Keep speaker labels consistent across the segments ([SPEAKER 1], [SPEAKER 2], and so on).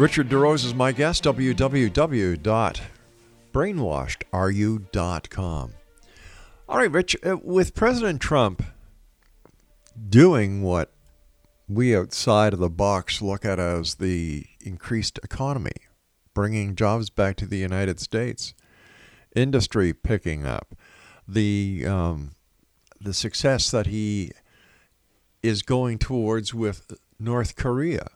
[SPEAKER 1] Richard De Rose is my guest, www.brainwashedareyou.com. All right, Rich, uh, with President Trump doing what we outside of the box look at as the increased economy, bringing jobs back to the United States, industry picking up, the um, the success that he is going towards with North Korea.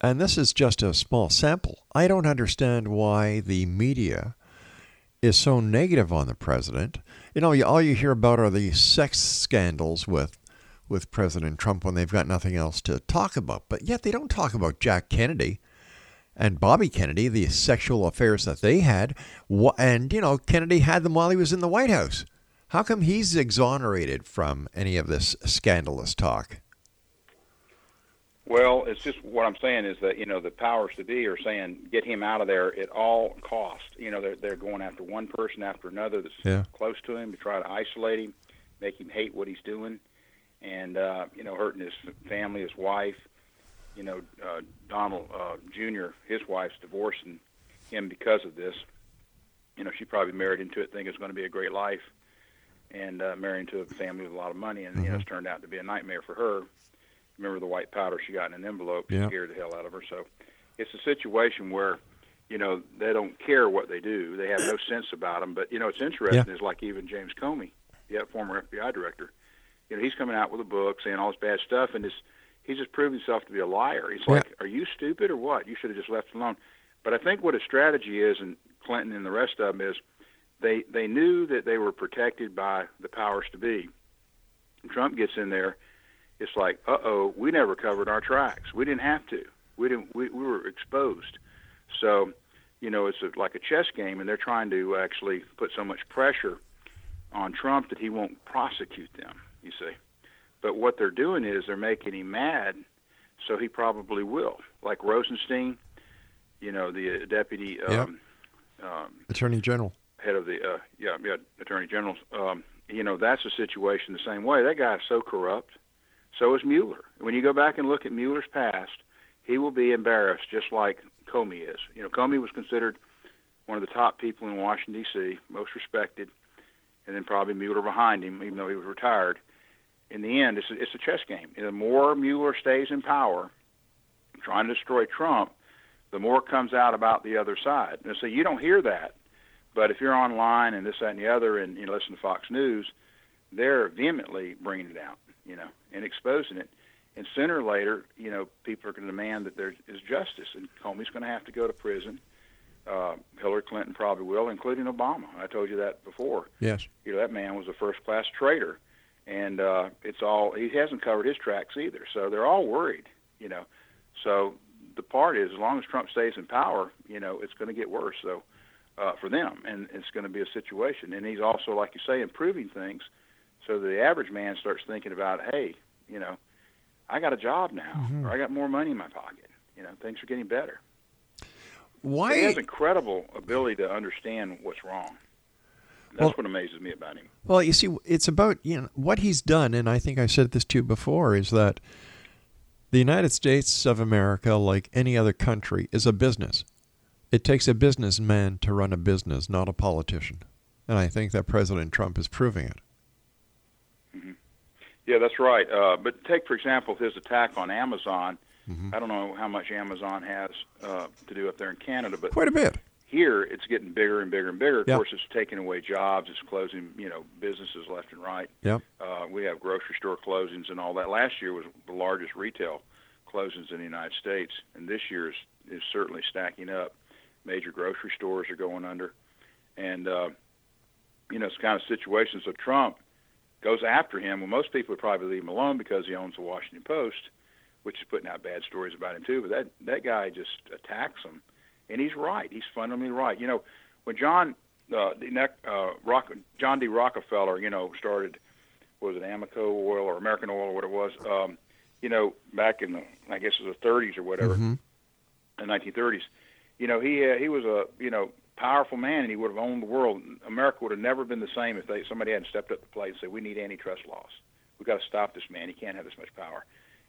[SPEAKER 1] And this is just a small sample. I don't understand why the media is so negative on the president. You know, all you hear about are the sex scandals with with President Trump when they've got nothing else to talk about. But yet they don't talk about Jack Kennedy and Bobby Kennedy, the sexual affairs that they had. And, you know, Kennedy had them while he was in the White House. How come he's exonerated from any of this scandalous talk?
[SPEAKER 2] Well, it's just what I'm saying is that you know the powers to be are saying get him out of there at all cost. You know they're they're going after one person after another that's
[SPEAKER 1] yeah.
[SPEAKER 2] close to him to try to isolate him, make him hate what he's doing, and uh, you know hurting his family, his wife. You know uh, Donald uh, Jr. His wife's divorcing him because of this. You know she probably married into it thinking it's going to be a great life, and uh, married into a family with a lot of money, and mm-hmm. you know it's turned out to be a nightmare for her remember the white powder she got in an envelope
[SPEAKER 1] yeah.
[SPEAKER 2] scared the hell out of her. So it's a situation where you know they don't care what they do. They have no sense about them. But you know it's interesting
[SPEAKER 1] yeah.
[SPEAKER 2] is like even James Comey, yeah, former FBI director. You know he's coming out with a book saying all this bad stuff, and this he's just proved himself to be a liar. He's like, are you stupid or what? You should have just left it alone. But I think what his strategy is, and Clinton and the rest of them is, they they knew that they were protected by the powers to be. And Trump gets in there it's like, uh oh, we never covered our tracks. We didn't have to. We didn't. We, we were exposed. So, you know, it's a, like a chess game, and they're trying to actually put so much pressure on Trump that he won't prosecute them. You see, but what they're doing is they're making him mad, so he probably will. Like Rosenstein, you know, the uh, deputy um,
[SPEAKER 1] yep.
[SPEAKER 2] um,
[SPEAKER 1] attorney general,
[SPEAKER 2] head of the uh, yeah yeah attorney general. Um, you know, that's a situation the same way. That guy's so corrupt so is Mueller. When you go back and look at Mueller's past, he will be embarrassed just like Comey is. You know, Comey was considered one of the top people in Washington D.C., most respected, and then probably Mueller behind him, even though he was retired. In the end, it's a, it's a chess game. the more Mueller stays in power, trying to destroy Trump, the more comes out about the other side. And so you don't hear that, but if you're online and this, that, and the other, and you listen to Fox News, they're vehemently bringing it out you know, and exposing it. And sooner or later, you know, people are going to demand that there is justice, and Comey's going to have to go to prison. Uh, Hillary Clinton probably will, including Obama. I told you that before.
[SPEAKER 1] Yes.
[SPEAKER 2] You know, that man was a first-class traitor, and uh, it's all he hasn't covered his tracks either. So they're all worried. You know, so the part is, as long as Trump stays in power, you know, it's going to get worse. So uh, for them, and it's going to be a situation. And he's also, like you say, improving things so the average man starts thinking about, hey, you know, I got a job now,
[SPEAKER 1] mm-hmm.
[SPEAKER 2] or I got more money in my pocket. You know, things are getting better.
[SPEAKER 1] Why?
[SPEAKER 2] he has incredible ability to understand what's wrong. That's well, what amazes me about him.
[SPEAKER 1] Well, you see, it's about you know what he's done, and I think I said this to you before, is that the United States of America, like any other country, is a business. It takes a businessman to run a business, not a politician. And I think that President Trump is proving it.
[SPEAKER 2] Mm-hmm. Yeah, that's right. Uh, but take, for example, his attack on Amazon.
[SPEAKER 1] Mm-hmm.
[SPEAKER 2] I don't know how much Amazon has uh, to do up there in Canada, but
[SPEAKER 1] quite a bit.
[SPEAKER 2] Here, it's getting bigger and bigger and bigger. Of
[SPEAKER 1] yep.
[SPEAKER 2] course, it's taking away jobs. It's closing, you know, businesses left and right.
[SPEAKER 1] Yep.
[SPEAKER 2] Uh, we have grocery store closings and all that. Last year was the largest retail closings in the United States, and this year is, is certainly stacking up. Major grocery stores are going under, and uh, you know, it's kind of situations So Trump goes after him. Well, most people would probably leave him alone because he owns the Washington Post, which is putting out bad stories about him too. But that that guy just attacks him, and he's right. He's fundamentally right. You know, when John uh, the uh, Rock, John D. Rockefeller, you know, started was it Amoco Oil or American Oil or what it was, um, you know, back in the I guess it was the 30s or whatever,
[SPEAKER 1] mm-hmm.
[SPEAKER 2] the 1930s. You know, he uh, he was a you know powerful man, and he would have owned the world. America would have never been the same if they somebody hadn't stepped up to the plate and said, "We need antitrust laws. We've got to stop this man. He can't have this much power."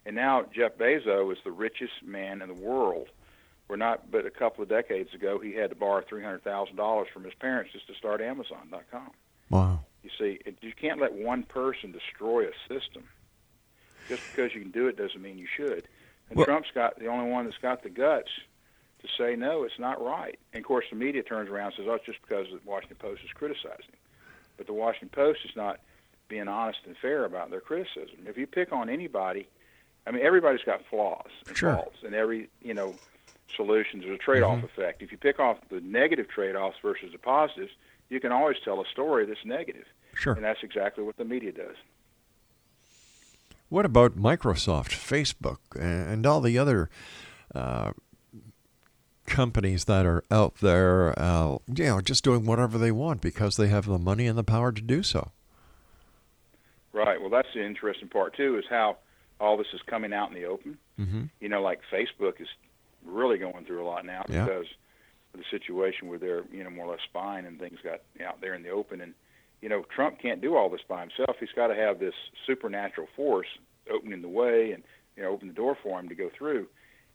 [SPEAKER 2] And now Jeff Bezos is the richest man in the world, where not but a couple of decades ago he had to borrow three hundred thousand dollars from his parents just to start Amazon.com.
[SPEAKER 1] Wow.
[SPEAKER 2] You see, it, you can't let one person destroy a system. Just because you can do it doesn't mean you should. And
[SPEAKER 1] Well-
[SPEAKER 2] Trump's got the only one that's got the guts to say no, it's not right. And of course, the media turns around and says, "Oh, it's just because the Washington Post is criticizing." But the Washington Post is not being honest and fair about their criticism. If you pick on anybody, I mean, everybody's got flaws and
[SPEAKER 1] Sure.
[SPEAKER 2] faults, and every you know solutions there's a trade-off
[SPEAKER 1] Mhm.
[SPEAKER 2] effect. If you pick off the negative trade-offs versus the positives, you can always tell a story that's negative.
[SPEAKER 1] Sure.
[SPEAKER 2] And that's exactly what the media does.
[SPEAKER 1] What about Microsoft, Facebook, and all the other uh, companies that are out there, uh, you know, just doing whatever they want because they have the money and the power to do so?
[SPEAKER 2] Right. Well, that's the interesting part too, is how all this is coming out in the open.
[SPEAKER 1] Mm-hmm.
[SPEAKER 2] You know, like Facebook is really going through a lot now
[SPEAKER 1] Yeah.
[SPEAKER 2] because of the situation where they're, you know, more or less spying and things got out there in the open. And you know, Trump can't do all this by himself. He's got to have this supernatural force opening the way and you know, open the door for him to go through.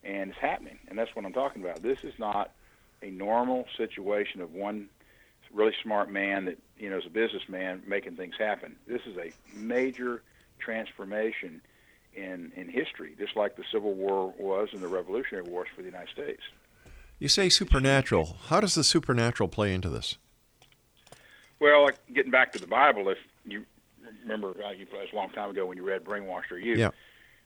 [SPEAKER 2] And it's happening, and that's what I'm talking about. This is not a normal situation of one really smart man that you know is a businessman making things happen. This is a major transformation in in history, just like the Civil War was and the Revolutionary Wars for the United States.
[SPEAKER 1] You say supernatural. How does the supernatural play into this?
[SPEAKER 2] Well, like getting back to the Bible, if you remember, uh, you, it was a long time ago when you read Brainwashed Are You,
[SPEAKER 1] Yeah.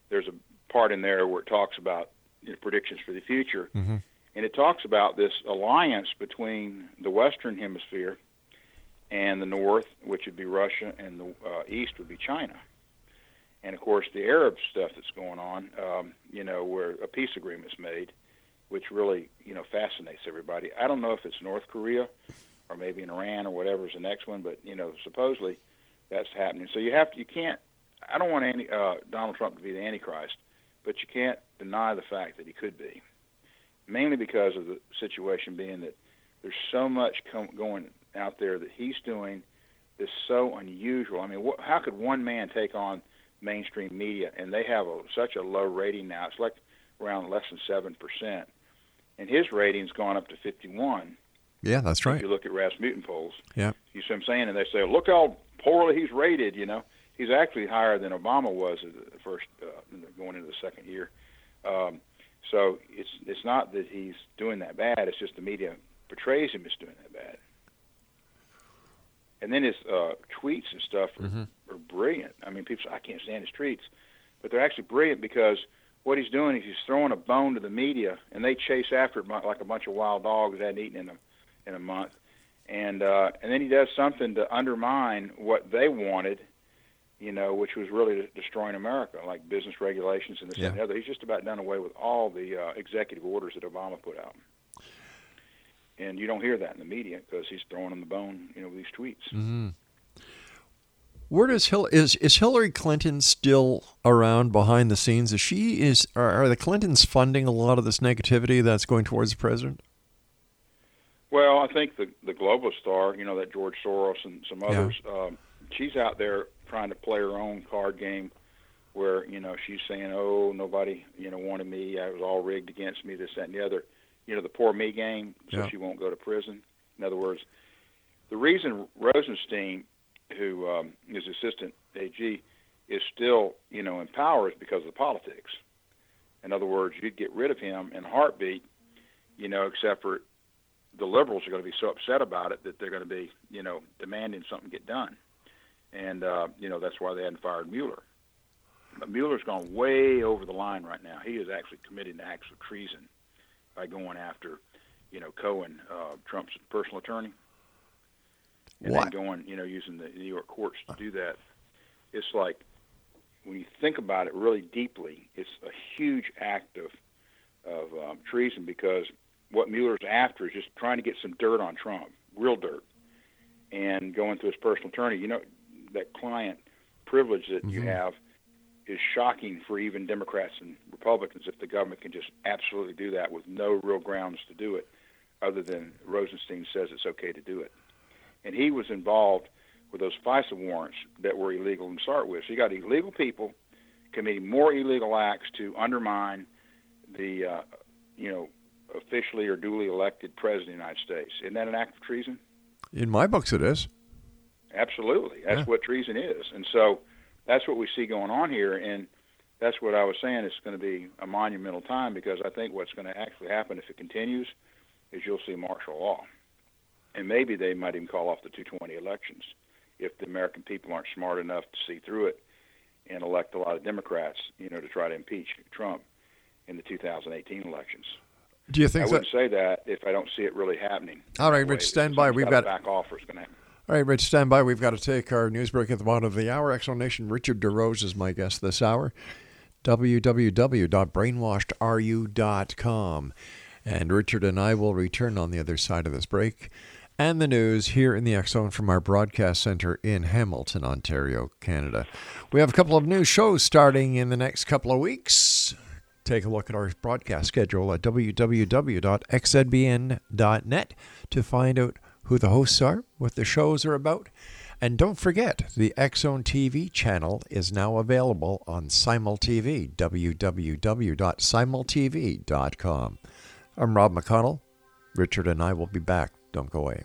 [SPEAKER 2] there's a part in there where it talks about you know, predictions for the future,
[SPEAKER 1] Mm-hmm.
[SPEAKER 2] and it talks about this alliance between the Western Hemisphere and the North, which would be Russia, and the uh, East would be China. And of course, the Arab stuff that's going on, um, you know, where a peace agreement's made, which really, you know, fascinates everybody. I don't know if it's North Korea or maybe in Iran or whatever is the next one, but you know, supposedly that's happening. So you have to, you can't. I don't want any, uh, Donald Trump to be the Antichrist, but you can't deny the fact that he could be, mainly because of the situation being that there's so much com- going out there that he's doing that's so unusual. I mean, wh- how could one man take on mainstream media and they have a, such a low rating now? It's like around less than seven percent, and his rating's gone up to 51.
[SPEAKER 1] Yeah, that's
[SPEAKER 2] If
[SPEAKER 1] right.
[SPEAKER 2] you look at Rasmussen polls,
[SPEAKER 1] Yeah.
[SPEAKER 2] you see what I'm saying? And they say, look how poorly he's rated. You know, he's actually higher than Obama was at the first uh, going into the second year. Um, so it's it's not that he's doing that bad. It's just the media portrays him as doing that bad. And then his uh, tweets and stuff are,
[SPEAKER 1] Mhm.
[SPEAKER 2] are brilliant. I mean, people say I can't stand his tweets, but they're actually brilliant because what he's doing is he's throwing a bone to the media, and they chase after it like a bunch of wild dogs that hadn't eaten in a in a month and uh, and then he does something to undermine what they wanted, you know, which was really destroying America, like business regulations and this
[SPEAKER 1] Yeah.
[SPEAKER 2] and the other. He's just about done away with all the uh, executive orders that Obama put out, and you don't hear that in the media because he's throwing them the bone, you know, with these tweets.
[SPEAKER 1] Mm-hmm. Where does Hil- is is Hillary Clinton still around behind the scenes? Is she is are, are the Clintons funding a lot of this negativity that's going towards the president?
[SPEAKER 2] Well, I think the the global star, you know, that George Soros and some others, um, she's out there trying to play her own card game, where you know she's saying, "Oh, nobody, you know, wanted me. I was all rigged against me. This, that, and the other." You know, the poor me game, so
[SPEAKER 1] Yeah.
[SPEAKER 2] she won't go to prison. In other words, the reason Rosenstein, who um, is assistant AG, is still you know in power is because of the politics. In other words, you'd get rid of him in a heartbeat, you know, except for the liberals are going to be so upset about it that they're going to be, you know, demanding something get done. And, uh, you know, that's why they hadn't fired Mueller. But Mueller's gone way over the line right now. He is actually committing acts of treason by going after, you know, Cohen, uh, Trump's personal attorney, and
[SPEAKER 1] What?
[SPEAKER 2] then going, you know, using the New York courts to do that. It's like when you think about it really deeply, it's a huge act of of um, treason because what Mueller's after is just trying to get some dirt on Trump, real dirt, and going to his personal attorney. You know, that client privilege that you
[SPEAKER 1] Mhm.
[SPEAKER 2] have is shocking for even Democrats and Republicans if the government can just absolutely do that with no real grounds to do it, other than Rosenstein says it's okay to do it. And he was involved with those FISA warrants that were illegal to start with. So you got illegal people committing more illegal acts to undermine the, uh, you know, officially or duly elected president of the United States. Isn't that an act of treason?
[SPEAKER 1] In my books, it is.
[SPEAKER 2] Absolutely. That's yeah. what treason is. And so that's what we see going on here. And that's what I was saying. It's going to be a monumental time because I think what's going to actually happen if it continues is you'll see martial law. And maybe they might even call off the 220 elections if the American people aren't smart enough to see through it and elect a lot of Democrats, you know, to try to impeach Trump in the 2018 elections.
[SPEAKER 1] Do you think
[SPEAKER 2] I wouldn't say that if I don't see it really happening?
[SPEAKER 1] All right, Rich, stand by. We've got
[SPEAKER 2] back offers going to happen.
[SPEAKER 1] All right, Rich, stand by. We've got to take our news break at the bottom of the hour. Explanation. Richard De Rose is my guest this hour. www.brainwashedareyou.com. And Richard and I will return on the other side of this break and the news here in the X Zone from our broadcast center in Hamilton, Ontario, Canada. We have a couple of new shows starting in the next couple of weeks. Take a look at our broadcast schedule at www.xzbn.net to find out who the hosts are, what the shows are about. And don't forget, the Zone TV channel is now available on SimulTV, www.simultv.com. I'm Rob McConnell. Richard and I will be back. Don't go away.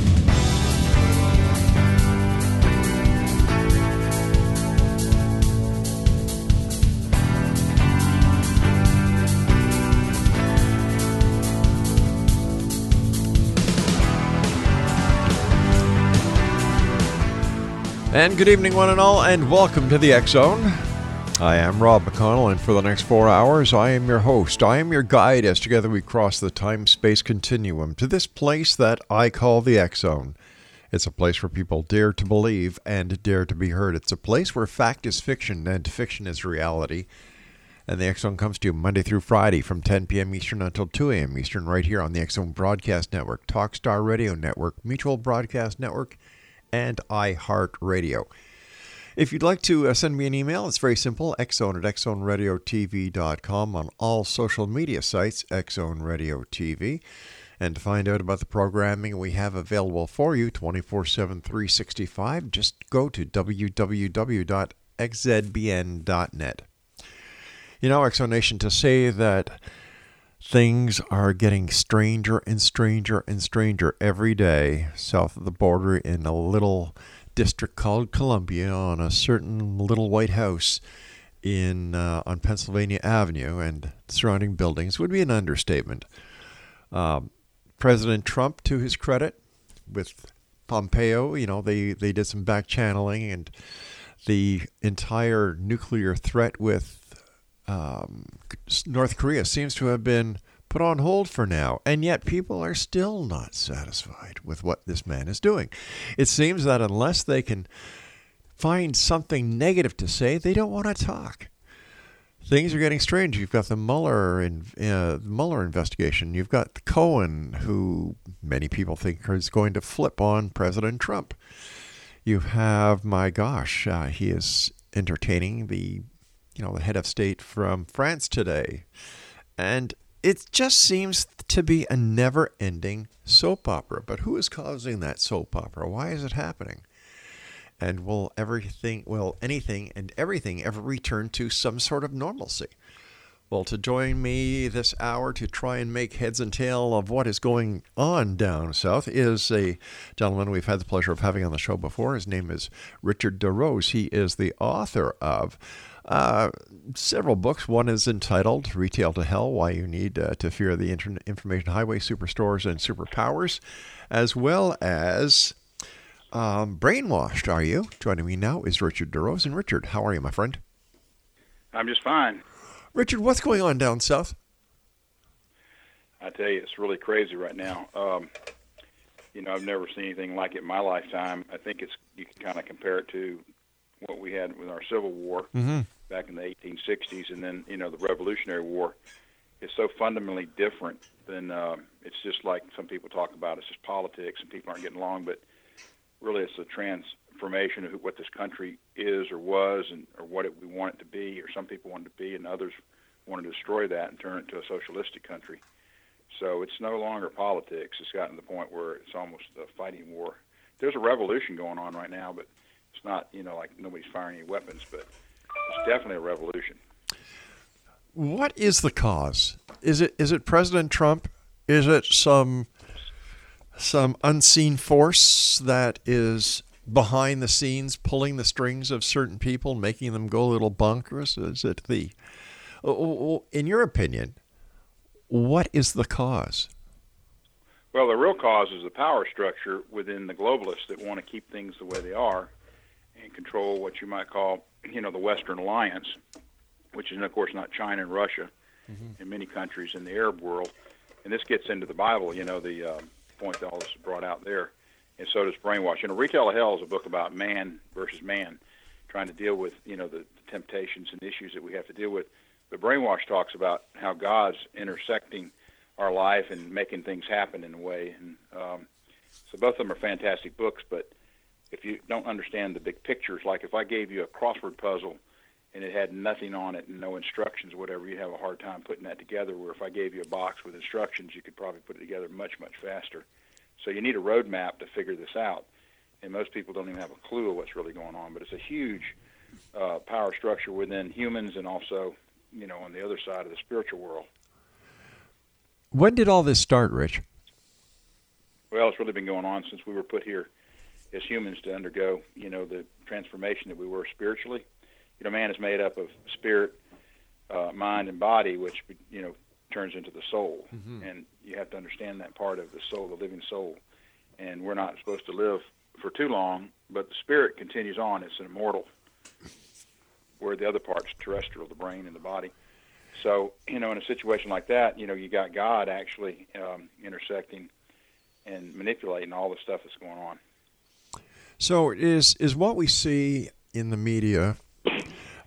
[SPEAKER 1] And good evening, one and all, and welcome to the X Zone. I am Rob McConnell, and for the next four hours, I am your host. I am your guide as together we cross the time space continuum to this place that I call the X Zone. It's a place where people dare to believe and dare to be heard. It's a place where fact is fiction and fiction is reality. And the X Zone comes to you Monday through Friday from 10 p.m. Eastern until 2 a.m. Eastern, right here on the X Zone Broadcast Network, Talkstar Radio Network, Mutual Broadcast Network, and iHeartRadio. If you'd like to uh, send me an email, it's very simple xzone at xzoneradiotv.com on all social media sites, Xzone Radio TV. And to find out about the programming we have available for you 24 7, 365, just go to www.xzbn.net. You know, Exonation, to say that things are getting stranger and stranger and stranger every day south of the border in a little district called Columbia on a certain little white house in uh, on Pennsylvania Avenue and surrounding buildings would be an understatement. Um, President Trump, to his credit, with Pompeo, you know, they, they did some back channeling and the entire nuclear threat with um, North Korea seems to have been put on hold for now, and yet people are still not satisfied with what this man is doing. It seems that unless they can find something negative to say, they don't want to talk. Things are getting strange. You've got the Mueller in, uh, Mueller investigation. You've got Cohen, who many people think is going to flip on President Trump. You have, my gosh, uh, he is entertaining the you know, the head of state from France today. And it just seems to be a never ending soap opera. But who is causing that soap opera? Why is it happening? And will everything, will anything and everything ever return to some sort of normalcy? Well, to join me this hour to try and make heads and tail of what is going on down south is a gentleman we've had the pleasure of having on the show before. His name is Richard De Rose. He is the author of uh, several books. One is entitled Retail to Hell Why You Need uh, to Fear the Internet Information Highway Superstores and Superpowers, as well as um, Brainwashed Are You? Joining me now is Richard De Rose. And Richard, how are you, my friend?
[SPEAKER 2] I'm just fine.
[SPEAKER 1] Richard, what's going on down south?
[SPEAKER 2] I tell you, it's really crazy right now. Um, you know, I've never seen anything like it in my lifetime. I think it's you can kind of compare it to what we had with our Civil War
[SPEAKER 1] mm-hmm.
[SPEAKER 2] Back in the 1860s, and then you know the Revolutionary War is so fundamentally different than uh, it's just like some people talk about. It's just politics, and people aren't getting along. But really, it's a transformation of what this country is or was, and or what it, we want it to be, or some people want it to be, and others want to destroy that and turn it into a socialistic country. So it's no longer politics. It's gotten to the point where it's almost a fighting war. There's a revolution going on right now, but it's not, you know, like nobody's firing any weapons, but it's definitely a revolution.
[SPEAKER 1] What is the cause? Is it is it President Trump? Is it some some unseen force that is behind the scenes pulling the strings of certain people, making them go a little bonkers? Is it the in your opinion, what is the cause?
[SPEAKER 2] Well, the real cause is the power structure within the globalists that want to keep things the way they are and control what you might call, you know, the Western Alliance. which is of course not China and Russia, and many countries in the Arab world. And this gets into the Bible, you know, the uh, point that all this is brought out there, and so does brainwash. You know, Retail of Hell is a book about man versus man, trying to deal with you know the, the temptations and issues that we have to deal with. But brainwash talks about how God's intersecting our life and making things happen in a way. And um, so both of them are fantastic books. But if you don't understand the big pictures, like if I gave you a crossword puzzle and it had nothing on it and no instructions, whatever, you'd have a hard time putting that together. Where if I gave you a box with instructions, you could probably put it together much, much faster. So you need a roadmap to figure this out. And most people don't even have a clue of what's really going on. But it's a huge uh, power structure within humans and also, you know, on the other side of the spiritual world.
[SPEAKER 1] When did all this start, Rich?
[SPEAKER 2] Well, it's really been going on since we were put here as humans to undergo, you know, the transformation that we were spiritually. You know, man is made up of spirit, uh, mind, and body, which you know turns into the soul, and you have to understand that part of the soul, the living soul. And we're not supposed to live for too long, but the spirit continues on. It's an immortal, where the other part's terrestrial, the brain and the body. So, you know, in a situation like that, you know, you got God actually um, intersecting and manipulating all the stuff that's going on.
[SPEAKER 1] So is is what we see in the media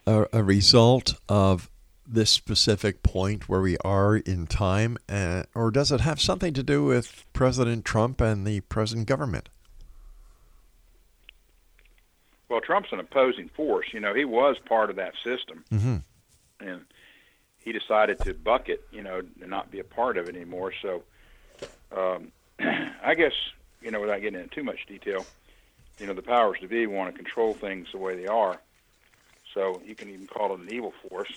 [SPEAKER 1] a, a result of this specific point where we are in time, uh, or does it have something to do with President Trump and the present government?
[SPEAKER 2] Well, Trump's an opposing force. You know, he was part of that system,
[SPEAKER 1] Mm-hmm.
[SPEAKER 2] and he decided to buck it. You know, and not be a part of it anymore. So, um, I guess you know, without getting into too much detail, you know, the powers to be want to control things the way they are. So you can even call it an evil force.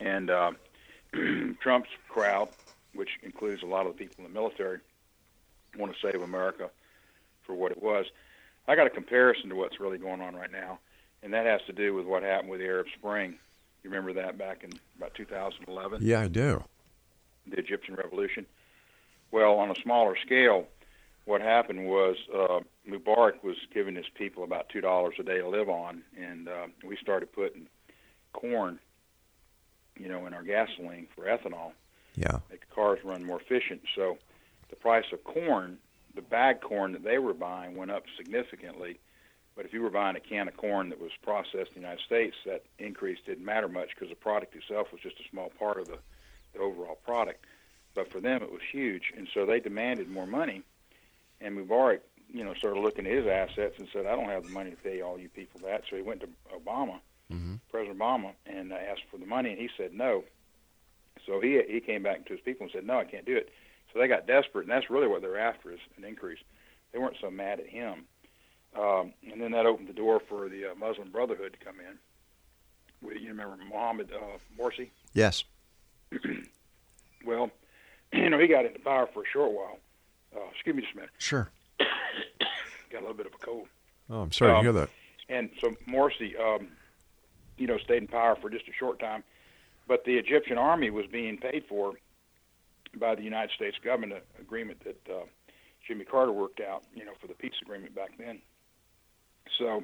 [SPEAKER 2] And uh, Trump's crowd, which includes a lot of the people in the military, want to save America for what it was. I got a comparison to what's really going on right now, and that has to do with what happened with the Arab Spring. You remember that back in about 2011,
[SPEAKER 1] Yeah, I do.
[SPEAKER 2] the Egyptian Revolution? Well, on a smaller scale, what happened was uh, Mubarak was giving his people about two dollars a day to live on, and uh, we started putting corn, you know, in our gasoline for ethanol
[SPEAKER 1] Yeah.
[SPEAKER 2] make the cars run more efficient. So the price of corn, the bag corn that they were buying, went up significantly. But if you were buying a can of corn that was processed in the United States, that increase didn't matter much because the product itself was just a small part of the, the overall product. But for them, it was huge, and so they demanded more money. And Mubarak, you know, started looking at his assets and said, "I don't have the money to pay all you people that." So he went to Obama, President Obama, and uh, asked for the money, and he said no. So he he came back to his people and said, "No, I can't do it." So they got desperate, and that's really what they're after is an increase. They weren't so mad at him, um, and then that opened the door for the uh, Muslim Brotherhood to come in. With, you remember Mohammed uh, Morsi?
[SPEAKER 1] Yes.
[SPEAKER 2] Well, you know he got into power for a short while. Uh, excuse me just a minute.
[SPEAKER 1] Sure.
[SPEAKER 2] Got a little bit of a cold.
[SPEAKER 1] Oh, I'm sorry
[SPEAKER 2] Um,
[SPEAKER 1] to hear that.
[SPEAKER 2] And so Morsi, um, you know, stayed in power for just a short time, but the Egyptian army was being paid for by the United States government, agreement that uh, Jimmy Carter worked out, you know, for the peace agreement back then. So,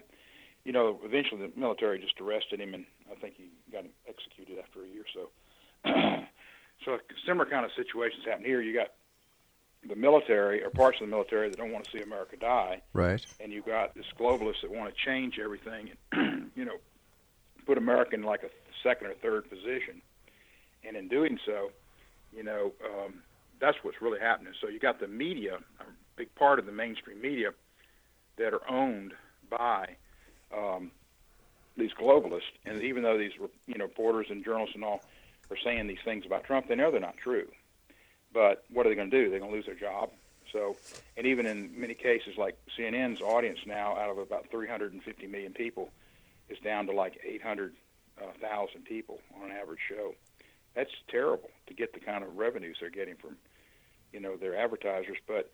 [SPEAKER 2] you know, eventually the military just arrested him, and I think he got him executed after a year or so. so a similar kind of situations happen here. You got the military or parts of the military that don't want to see America die
[SPEAKER 1] Right.
[SPEAKER 2] and you've got this globalists that want to change everything and you know put America in like a second or third position, and in doing so, you know um, that's what's really happening. So you got the media, a big part of the mainstream media, that are owned by um, these globalists, and even though these you know reporters and journalists and all are saying these things about Trump, they know they're not true. But what are they going to do? They're going to lose their job. So, and even in many cases, like CNN's audience now, out of about 350 million people, is down to like 800,000 uh, people on an average show. That's terrible to get the kind of revenues they're getting from, you know, their advertisers. But,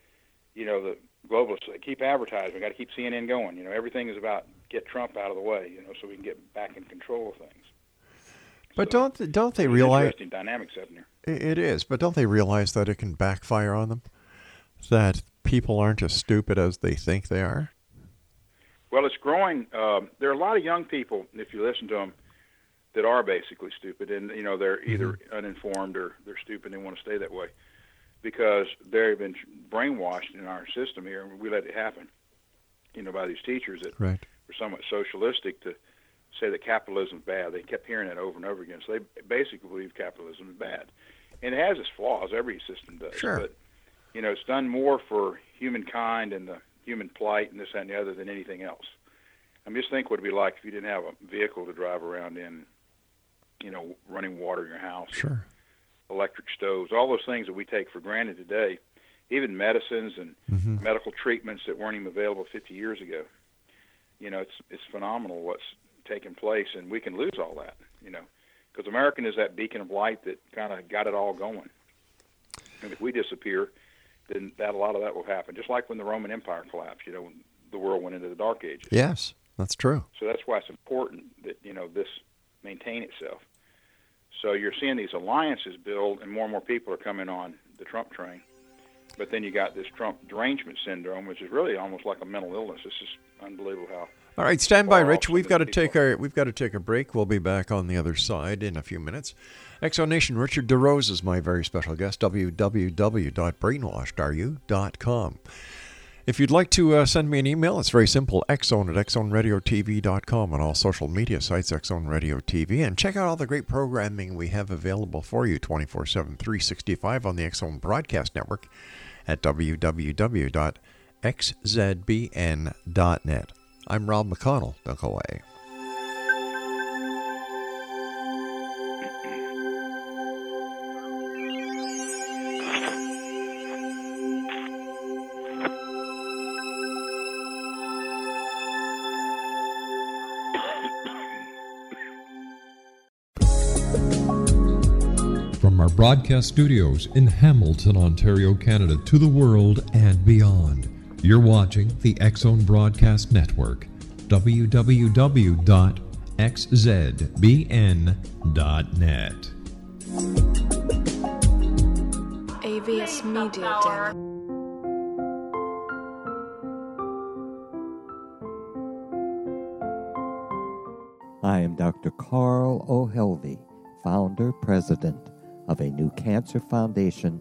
[SPEAKER 2] you know, the globalists they keep advertising. We got to keep CNN going. You know, everything is about get Trump out of the way. You know, so we can get back in control of things.
[SPEAKER 1] But
[SPEAKER 2] So,
[SPEAKER 1] don't th- don't they realize
[SPEAKER 2] interesting dynamics happening there.
[SPEAKER 1] It is, but don't they realize that it can backfire on them? That people aren't as stupid as they think they are?
[SPEAKER 2] Well, it's growing. Um, there are a lot of young people, if you listen to them, that are basically stupid, and you know they're either uninformed or they're stupid and want to stay that way because they've been brainwashed in our system here, and we let it happen. You know, by these teachers that
[SPEAKER 1] Right.
[SPEAKER 2] were somewhat socialistic to say that capitalism is bad. They kept hearing that over and over again. So they basically believe capitalism is bad, and it has its flaws. Every system does.
[SPEAKER 1] Sure.
[SPEAKER 2] But you know, it's done more for humankind and the human plight and this that, and the other than anything else. I mean, just think what it'd be like if you didn't have a vehicle to drive around in. You know, running water in your house,
[SPEAKER 1] Sure.
[SPEAKER 2] electric stoves, all those things that we take for granted today, even medicines and
[SPEAKER 1] Mhm.
[SPEAKER 2] medical treatments that weren't even available 50 years ago. You know, it's it's phenomenal what's taking place, and we can lose all that. You know, because American is that beacon of light that kind of got it all going. And if we disappear, then that a lot of that will happen. Just like when the Roman Empire collapsed. You know, when the world went into the Dark Ages.
[SPEAKER 1] Yes, that's true.
[SPEAKER 2] So that's why it's important that you know this maintain itself. So you're seeing these alliances build, and more and more people are coming on the Trump train. But then you got this Trump derangement syndrome, which is really almost like a mental illness. It's just unbelievable how.
[SPEAKER 1] All right, stand by, Rich. We've got to take our we've got to take a break. We'll be back on the other side in a few minutes. Exonation Richard De Rose is my very special guest. www.brainwashedareyou.com. If you'd like to uh, send me an email, it's very simple. Xzone at xzoneradiotv.com on all social media sites, Xzone Radio TV. And check out all the great programming we have available for you 24 7, 365 on the X Zone Broadcast Network at www.xzbn.net. I'm Rob McConnell. Don't go away.
[SPEAKER 3] From our broadcast studios in Hamilton, Ontario, Canada, to the world and beyond, you're watching the X Zone Broadcast Network. www.xzbn.net.
[SPEAKER 4] AVS Media Den.
[SPEAKER 5] I am Dr. Carl O. Helvie, founder president of a new cancer foundation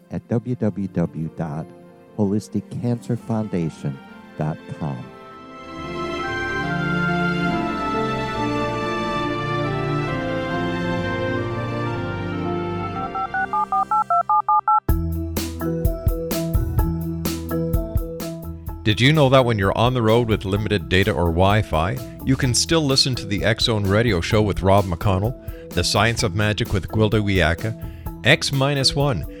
[SPEAKER 5] at www.holisticcancerfoundation.com.
[SPEAKER 1] Did you know that when you're on the road with limited data or Wi Fi, you can still listen to the Zone Radio Show with Rob McConnell, The Science of Magic with Gwilda Wiyaka, X 1,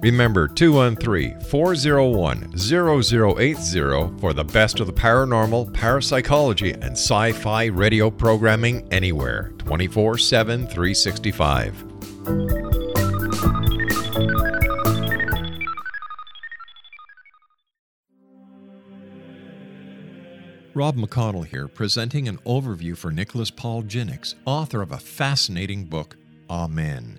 [SPEAKER 1] Remember 213 401 0080 for the best of the paranormal, parapsychology, and sci fi radio programming anywhere 24 7 365. Rob McConnell here, presenting an overview for Nicholas Paul Jennings, author of a fascinating book, Amen.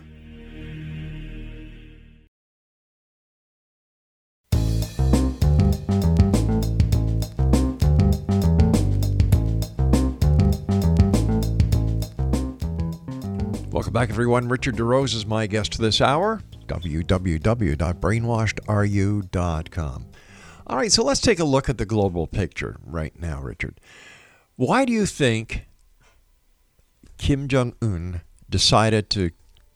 [SPEAKER 1] Welcome back, everyone. Richard De Rose is my guest this hour. www.brainwashedareyou.com. All right, so let's take a look at the global picture right now, Richard. Why do you think Kim Jong Un decided to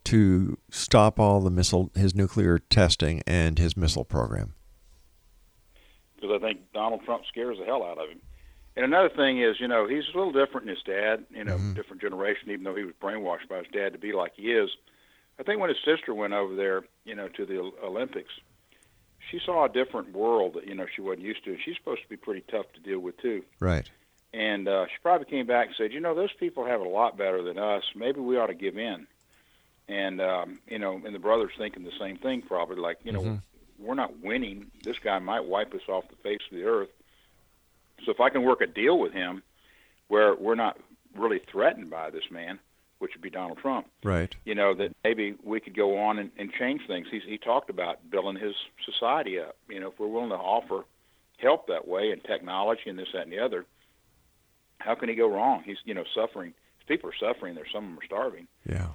[SPEAKER 1] to stop all the missile his nuclear testing and his missile program?
[SPEAKER 2] Because I think Donald Trump scares the hell out of him. And another thing is, you know, he's a little different than his dad. You know,
[SPEAKER 1] Mm-hmm.
[SPEAKER 2] different generation. Even though he was brainwashed by his dad to be like he is, I think when his sister went over there, you know, to the Olympics, she saw a different world that you know she wasn't used to. She's supposed to be pretty tough to deal with too.
[SPEAKER 1] Right.
[SPEAKER 2] And uh, she probably came back and said, you know, those people have it a lot better than us. Maybe we ought to give in. And um, you know, and the brothers thinking the same thing, probably like, you know,
[SPEAKER 1] Mhm.
[SPEAKER 2] we're not winning. This guy might wipe us off the face of the earth. So if I can work a deal with him where we're not really threatened by this man, which would be Donald Trump,
[SPEAKER 1] Right.
[SPEAKER 2] you know, that maybe we could go on and, and change things. He's, he talked about building his society up. You know, if we're willing to offer help that way and technology and this, that, and the other, how can he go wrong? He's, you know, suffering. People are suffering there. Some of them are starving.
[SPEAKER 1] Yeah.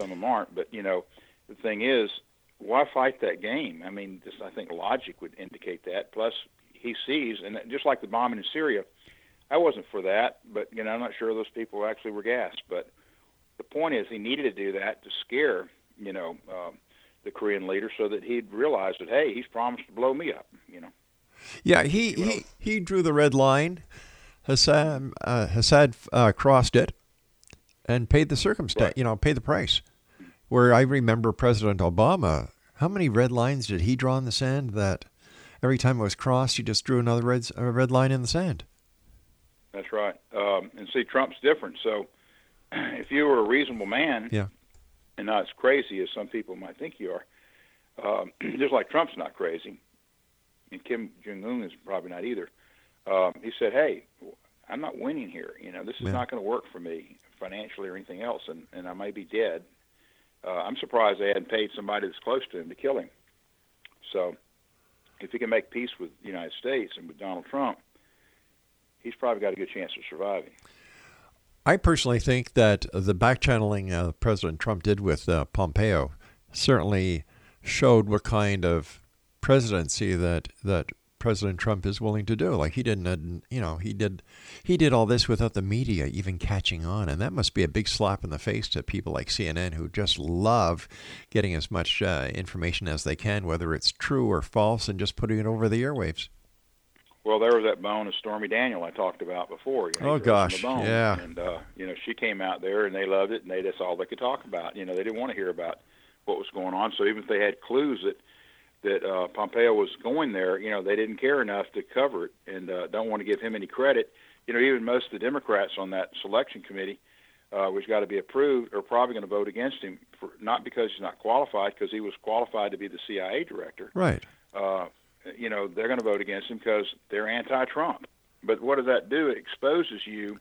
[SPEAKER 2] Some of them aren't. But, you know, the thing is, why fight that game? I mean, just I think logic would indicate that. Plus, he sees, and just like the bombing in Syria, I wasn't for that, but you know, I'm not sure those people actually were gassed. But the point is, he needed to do that to scare, you know, um, the Korean leader, so that he'd realize that hey, he's promised to blow me up. You know,
[SPEAKER 1] Yeah, he, he, he drew the red line. Hassan, uh, Hassad uh, crossed it and paid the circumstance,
[SPEAKER 2] Right.
[SPEAKER 1] you know, paid the price. Where I remember President Obama, how many red lines did he draw in the sand that every time it was crossed, he just drew another red, red line in the sand?
[SPEAKER 2] that's right. Um, and see, Trump's different. So if you were a reasonable man,
[SPEAKER 1] Yeah.
[SPEAKER 2] and not as crazy as some people might think you are. Um, just like Trump's not crazy, and Kim Jong Un is probably not either. Um, he said, "Hey, I'm not winning here. You know, this is
[SPEAKER 1] Yeah.
[SPEAKER 2] not going to work for me financially or anything else, and, and I may be dead. Uh, I'm surprised they hadn't paid somebody that's close to him to kill him. So, if he can make peace with the United States and with Donald Trump, he's probably got a good chance of surviving."
[SPEAKER 1] I personally think that the back channeling uh, President Trump did with uh, Pompeo certainly showed what kind of presidency that that President Trump is willing to do. Like he didn't, uh, you know, he did he did all this without the media even catching on, and that must be a big slap in the face to people like CNN who just love getting as much uh, information as they can, whether it's true or false, and just putting it over the airwaves.
[SPEAKER 2] Well, there was that bone of Stormy Daniel I talked about before. You know,
[SPEAKER 1] Oh,
[SPEAKER 2] he threw us on
[SPEAKER 1] gosh, yeah.
[SPEAKER 2] And uh, you know, she came out there and they loved it, and they that's all they could talk about. You know, they didn't want to hear about what was going on. So even if they had clues that that uh, Pompeo was going there, you know, they didn't care enough to cover it, and uh, don't want to give him any credit. You know, even most of the Democrats on that selection committee, uh, which got to be approved, are probably going to vote against him for not because he's not qualified, because he was qualified to be the CIA director
[SPEAKER 1] Right.
[SPEAKER 2] uh, you know, they're going to vote against him because they're anti-Trump. But what does that do? It exposes you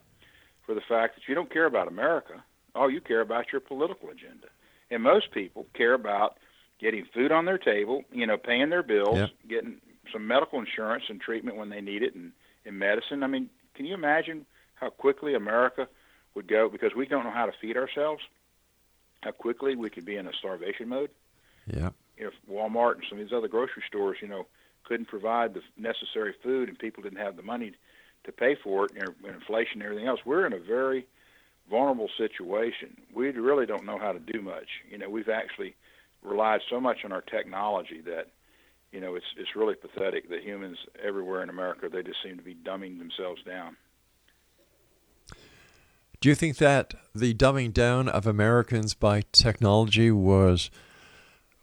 [SPEAKER 2] for the fact that you don't care about America. All you care about your political agenda. And most people care about getting food on their table, you know, paying their bills, getting some medical insurance and treatment when they need it, and, and medicine. I mean, can you imagine how quickly America would go because we don't know how to feed ourselves? How quickly we could be in a starvation mode?
[SPEAKER 1] Yeah.
[SPEAKER 2] if Walmart and some of these other grocery stores, you know, couldn't provide the necessary food and people didn't have the money to pay for it, and inflation and everything else, we're in a very vulnerable situation. We really don't know how to do much. You know, we've actually relied so much on our technology that, you know, it's it's really pathetic that humans everywhere in America they just seem to be dumbing themselves down.
[SPEAKER 1] Do you think that the dumbing down of Americans by technology was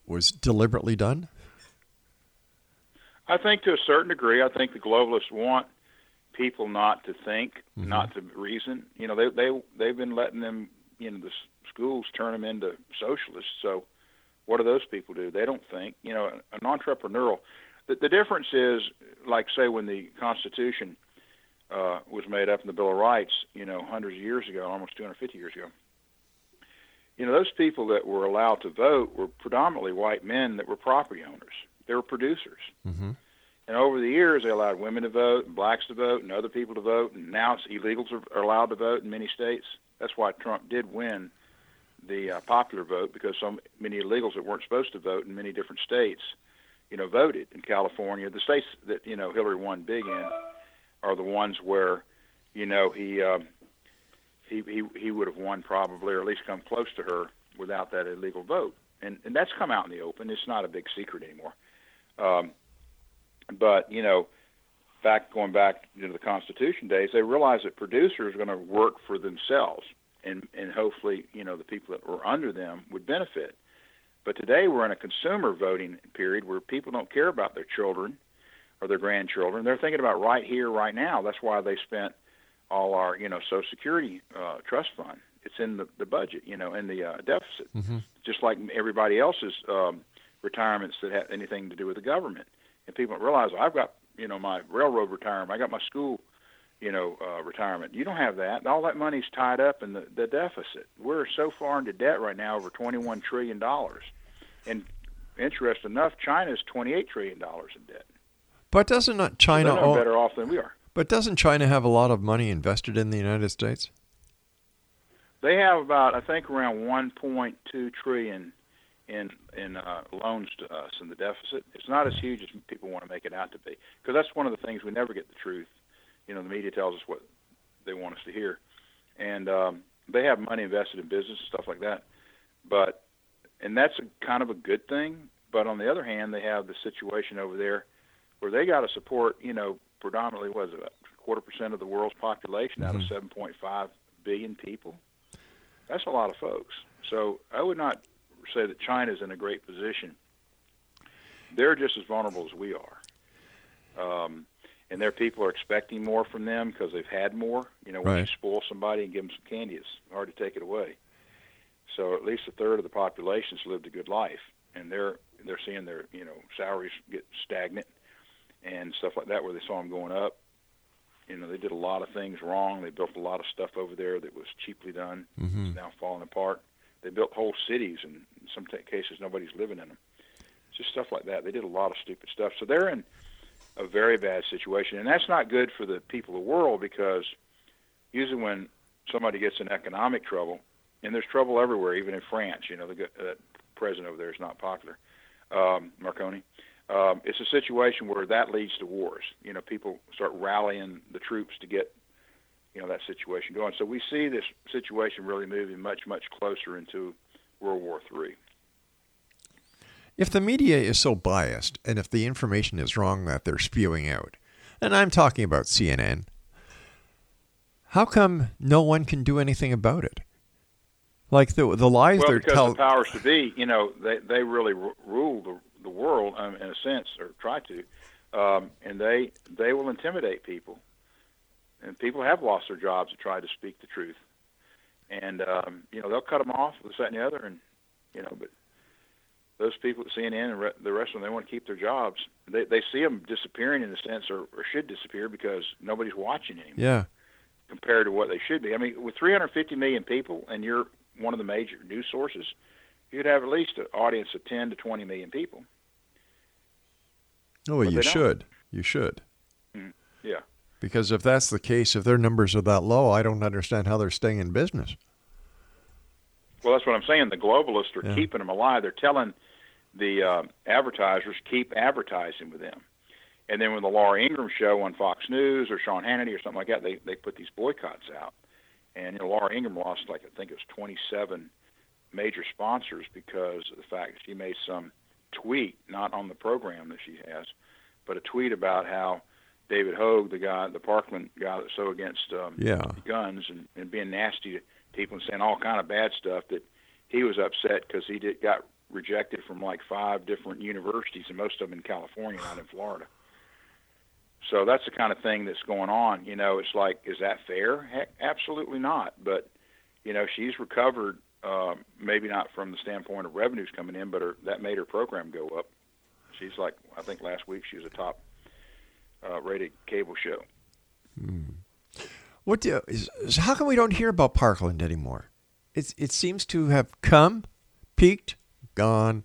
[SPEAKER 1] was deliberately done?
[SPEAKER 2] I think to a certain degree, I think the globalists want people not to think,
[SPEAKER 1] Mhm.
[SPEAKER 2] not to reason. You know, they they they've been letting them you know the schools turn them into socialists. So what do those people do? They don't think. You know, an entrepreneurial. The, the difference is, like say, when the Constitution uh, was made up in the Bill of Rights, you know, hundreds of years ago, almost 250 years ago. You know, those people that were allowed to vote were predominantly white men that were property owners. They were producers.
[SPEAKER 1] Mm-hmm.
[SPEAKER 2] And over the years, they allowed women to vote, and blacks to vote, and other people to vote. And now it's illegals are, are allowed to vote in many states. That's why Trump did win the uh, popular vote because so many illegals that weren't supposed to vote in many different states, you know, voted in California. The states that you know Hillary won big in are the ones where, you know, he um, he he he would have won probably, or at least come close to her without that illegal vote. And and that's come out in the open. It's not a big secret anymore. Um, but you know, back going back to the Constitution days, they realized that producers are going to work for themselves, and and hopefully, you know, the people that were under them would benefit. But today we're in a consumer voting period where people don't care about their children or their grandchildren. They're thinking about right here, right now. That's why they spent all our, you know, Social Security uh, trust fund. It's in the, the budget, you know, in the uh, deficit,
[SPEAKER 1] mm-hmm.
[SPEAKER 2] just like everybody else's um, retirements that have anything to do with the government. And people don't realize I've got, you know, my railroad retirement. I got my school, you know, uh, retirement. You don't have that. All that money's tied up in the, the deficit. We're so far into debt right now, over twenty-one trillion dollars. And interesting enough, China is twenty-eight trillion dollars in debt.
[SPEAKER 1] But doesn't not China
[SPEAKER 2] so better off than we are?
[SPEAKER 1] But doesn't China have a lot of money invested in the United States?
[SPEAKER 2] They have about, I think, around 1.2 trillion in in uh, loans to us in the deficit. It's not as huge as people want to make it out to be, because that's one of the things we never get the truth. You know, the media tells us what they want us to hear, and um, they have money invested in business and stuff like that. But and that's a, kind of a good thing. But on the other hand, they have the situation over there where they got to support, you know, predominantly was it a quarter percent of the world's population out
[SPEAKER 1] Mm-hmm.
[SPEAKER 2] of 7.5 billion people. That's a lot of folks. So I would not say that China's in a great position. They're just as vulnerable as we are. Um, and their people are expecting more from them because they've had more. You know, when you spoil somebody and give them some candy, it's hard to take it away. So at least a third of the population's lived a good life, and they're they're seeing their you know salaries get stagnant and stuff like that, where they saw them going up. You know, they did a lot of things wrong. They built a lot of stuff over there that was cheaply done.
[SPEAKER 1] Mm-hmm.
[SPEAKER 2] It's now falling apart. They built whole cities, and in some t- cases, nobody's living in them. Just stuff like that. They did a lot of stupid stuff. So they're in a very bad situation, and that's not good for the people of the world because usually when somebody gets in economic trouble, and there's trouble everywhere, even in France. You know, the uh, president over there is not popular, um, Marconi. Um, it's a situation where that leads to wars. You know, people start rallying the troops to get, you know, that situation going. So we see this situation really moving much, much closer into World War Three.
[SPEAKER 1] If the media is so biased and if the information is wrong that they're spewing out, and I'm talking about CNN, how come no one can do anything about it? Like the the lies
[SPEAKER 2] well,
[SPEAKER 1] they're telling.
[SPEAKER 2] the powers to be, you know, they they really r- rule the the world um, in a sense, or try to, um, and they they will intimidate people, and people have lost their jobs to try to speak the truth, and um, you know they'll cut them off, this, that, and the other, and you know, but those people at CNN and re- the rest of them, they want to keep their jobs. They they see them disappearing in a sense, or, or should disappear because nobody's watching anymore
[SPEAKER 1] yeah.
[SPEAKER 2] compared to what they should be. I mean, with 350 million people, and you're one of the major news sources, you'd have at least an audience of 10 to 20 million people.
[SPEAKER 1] Oh, well, you should. You should. Mm-hmm.
[SPEAKER 2] Yeah.
[SPEAKER 1] Because if that's the case, if their numbers are that low, I don't understand how they're staying in business.
[SPEAKER 2] Well, that's what I'm saying. The globalists are
[SPEAKER 1] Yeah.
[SPEAKER 2] keeping them alive. They're telling the uh, advertisers keep advertising with them. And then when the Laura Ingraham show on Fox News or Sean Hannity or something like that, they they put these boycotts out. And you know, Laura Ingraham lost like I think it was 27 major sponsors because of the fact that she made some tweet, not on the program that she has, but a tweet about how David Hogue, the guy, the Parkland guy that's so against um,
[SPEAKER 1] Yeah.
[SPEAKER 2] guns and, and being nasty to people and saying all kind of bad stuff, that he was upset because he did got rejected from like five different universities, and most of them in California, not in Florida. So that's the kind of thing that's going on. You know, it's like, is that fair? Heck, absolutely not. But you know, she's recovered. Uh, maybe not from the standpoint of revenues coming in, but her, that made her program go up. She's like, I think last week she was a top uh, rated cable show.
[SPEAKER 6] Hmm. What do, is, is, how come we don't hear about Parkland anymore? It's, it seems to have come, peaked, gone.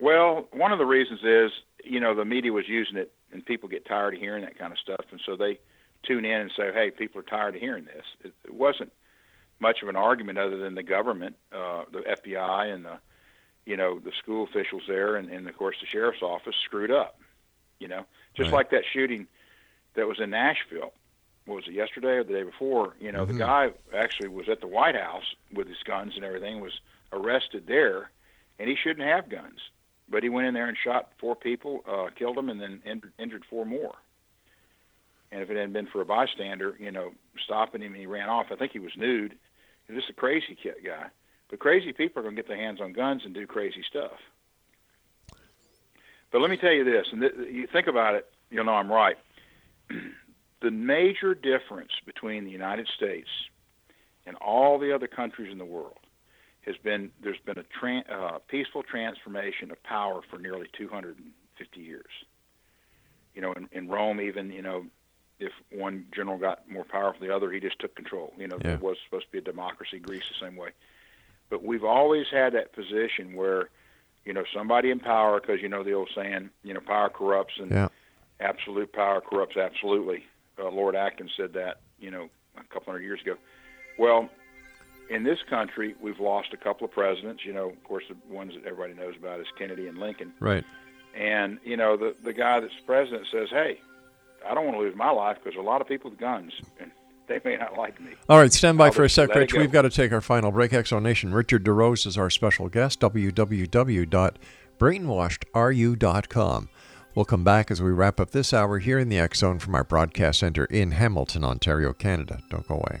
[SPEAKER 2] Well, one of the reasons is, you know, the media was using it, and people get tired of hearing that kind of stuff, and so they tune in and say, "Hey, people are tired of hearing this." It, it wasn't much of an argument other than the government, uh, the FBI, and the, you know, the school officials there, and, and of course the sheriff's office screwed up. You know, just
[SPEAKER 6] Right.
[SPEAKER 2] like that shooting that was in Nashville. What was it yesterday or the day before? You know,
[SPEAKER 6] Mhm.
[SPEAKER 2] the guy actually was at the White House with his guns and everything, was arrested there, and he shouldn't have guns. But he went in there and shot four people, uh, killed them, and then in- injured four more. And if it hadn't been for a bystander, you know, stopping him he ran off, I think he was nude. He's just a crazy kid guy. But crazy people are going to get their hands on guns and do crazy stuff. But let me tell you this, and th- you think about it, you'll know I'm right. the major difference between the United States and all the other countries in the world has been there's been a tran uh, peaceful transformation of power for nearly 250 years. You know, in, in Rome, even you know, if one general got more powerful than the other, he just took control. You know,
[SPEAKER 6] Yeah.
[SPEAKER 2] it was supposed to be a democracy. Greece the same way, but we've always had that position where, you know, somebody in power, because you know the old saying, you know, power corrupts, and
[SPEAKER 6] Yeah.
[SPEAKER 2] absolute power corrupts absolutely. Uh, Lord Atkins said that, you know, a couple hundred years ago. Well, in this country, we've lost a couple of presidents. You know, of course, the ones that everybody knows about is Kennedy and Lincoln.
[SPEAKER 6] Right.
[SPEAKER 2] And you know, the the guy that's president says, "Hey, I don't want to lose my life because a lot of people with guns, and they may not like me."
[SPEAKER 6] All right, stand by
[SPEAKER 2] I'll
[SPEAKER 6] for a sec, Rich.
[SPEAKER 2] go.
[SPEAKER 6] We've got to take our final break. Exonation. Richard De Rose is our special guest. www.brainwashedareyou.com. We'll come back as we wrap up this hour here in the X Zone from our broadcast center in Hamilton, Ontario, Canada. Don't go away.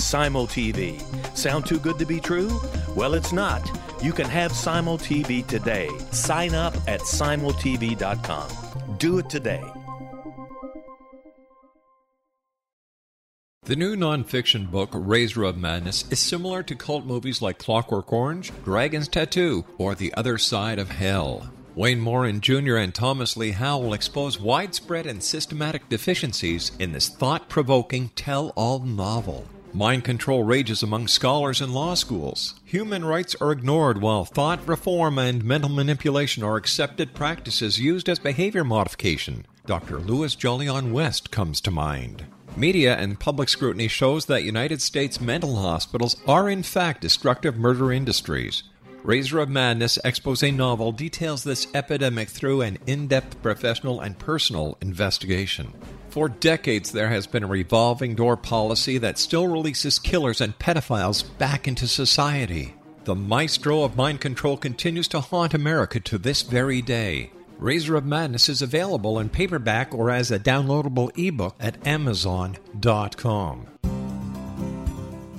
[SPEAKER 7] Simul TV. Sound too good to be true? Well, it's not. You can have Simul TV today. Sign up at simultv.com. Do it today.
[SPEAKER 1] The new nonfiction book, Razor of Madness, is similar to cult movies like Clockwork Orange, Dragon's Tattoo, or The Other Side of Hell. Wayne Morin Jr. and Thomas Lee Howell expose widespread and systematic deficiencies in this thought provoking tell all novel. Mind control rages among scholars in law schools. Human rights are ignored while thought reform and mental manipulation are accepted practices used as behavior modification. Dr. Louis Jolyon West comes to mind. Media and public scrutiny shows that United States mental hospitals are in fact destructive murder industries. Razor of Madness expose novel details this epidemic through an in depth professional and personal investigation. For decades, there has been a revolving door policy that still releases killers and pedophiles back into society. The maestro of mind control continues to haunt America to this very day. Razor of Madness is available in paperback or as a downloadable ebook at Amazon.com.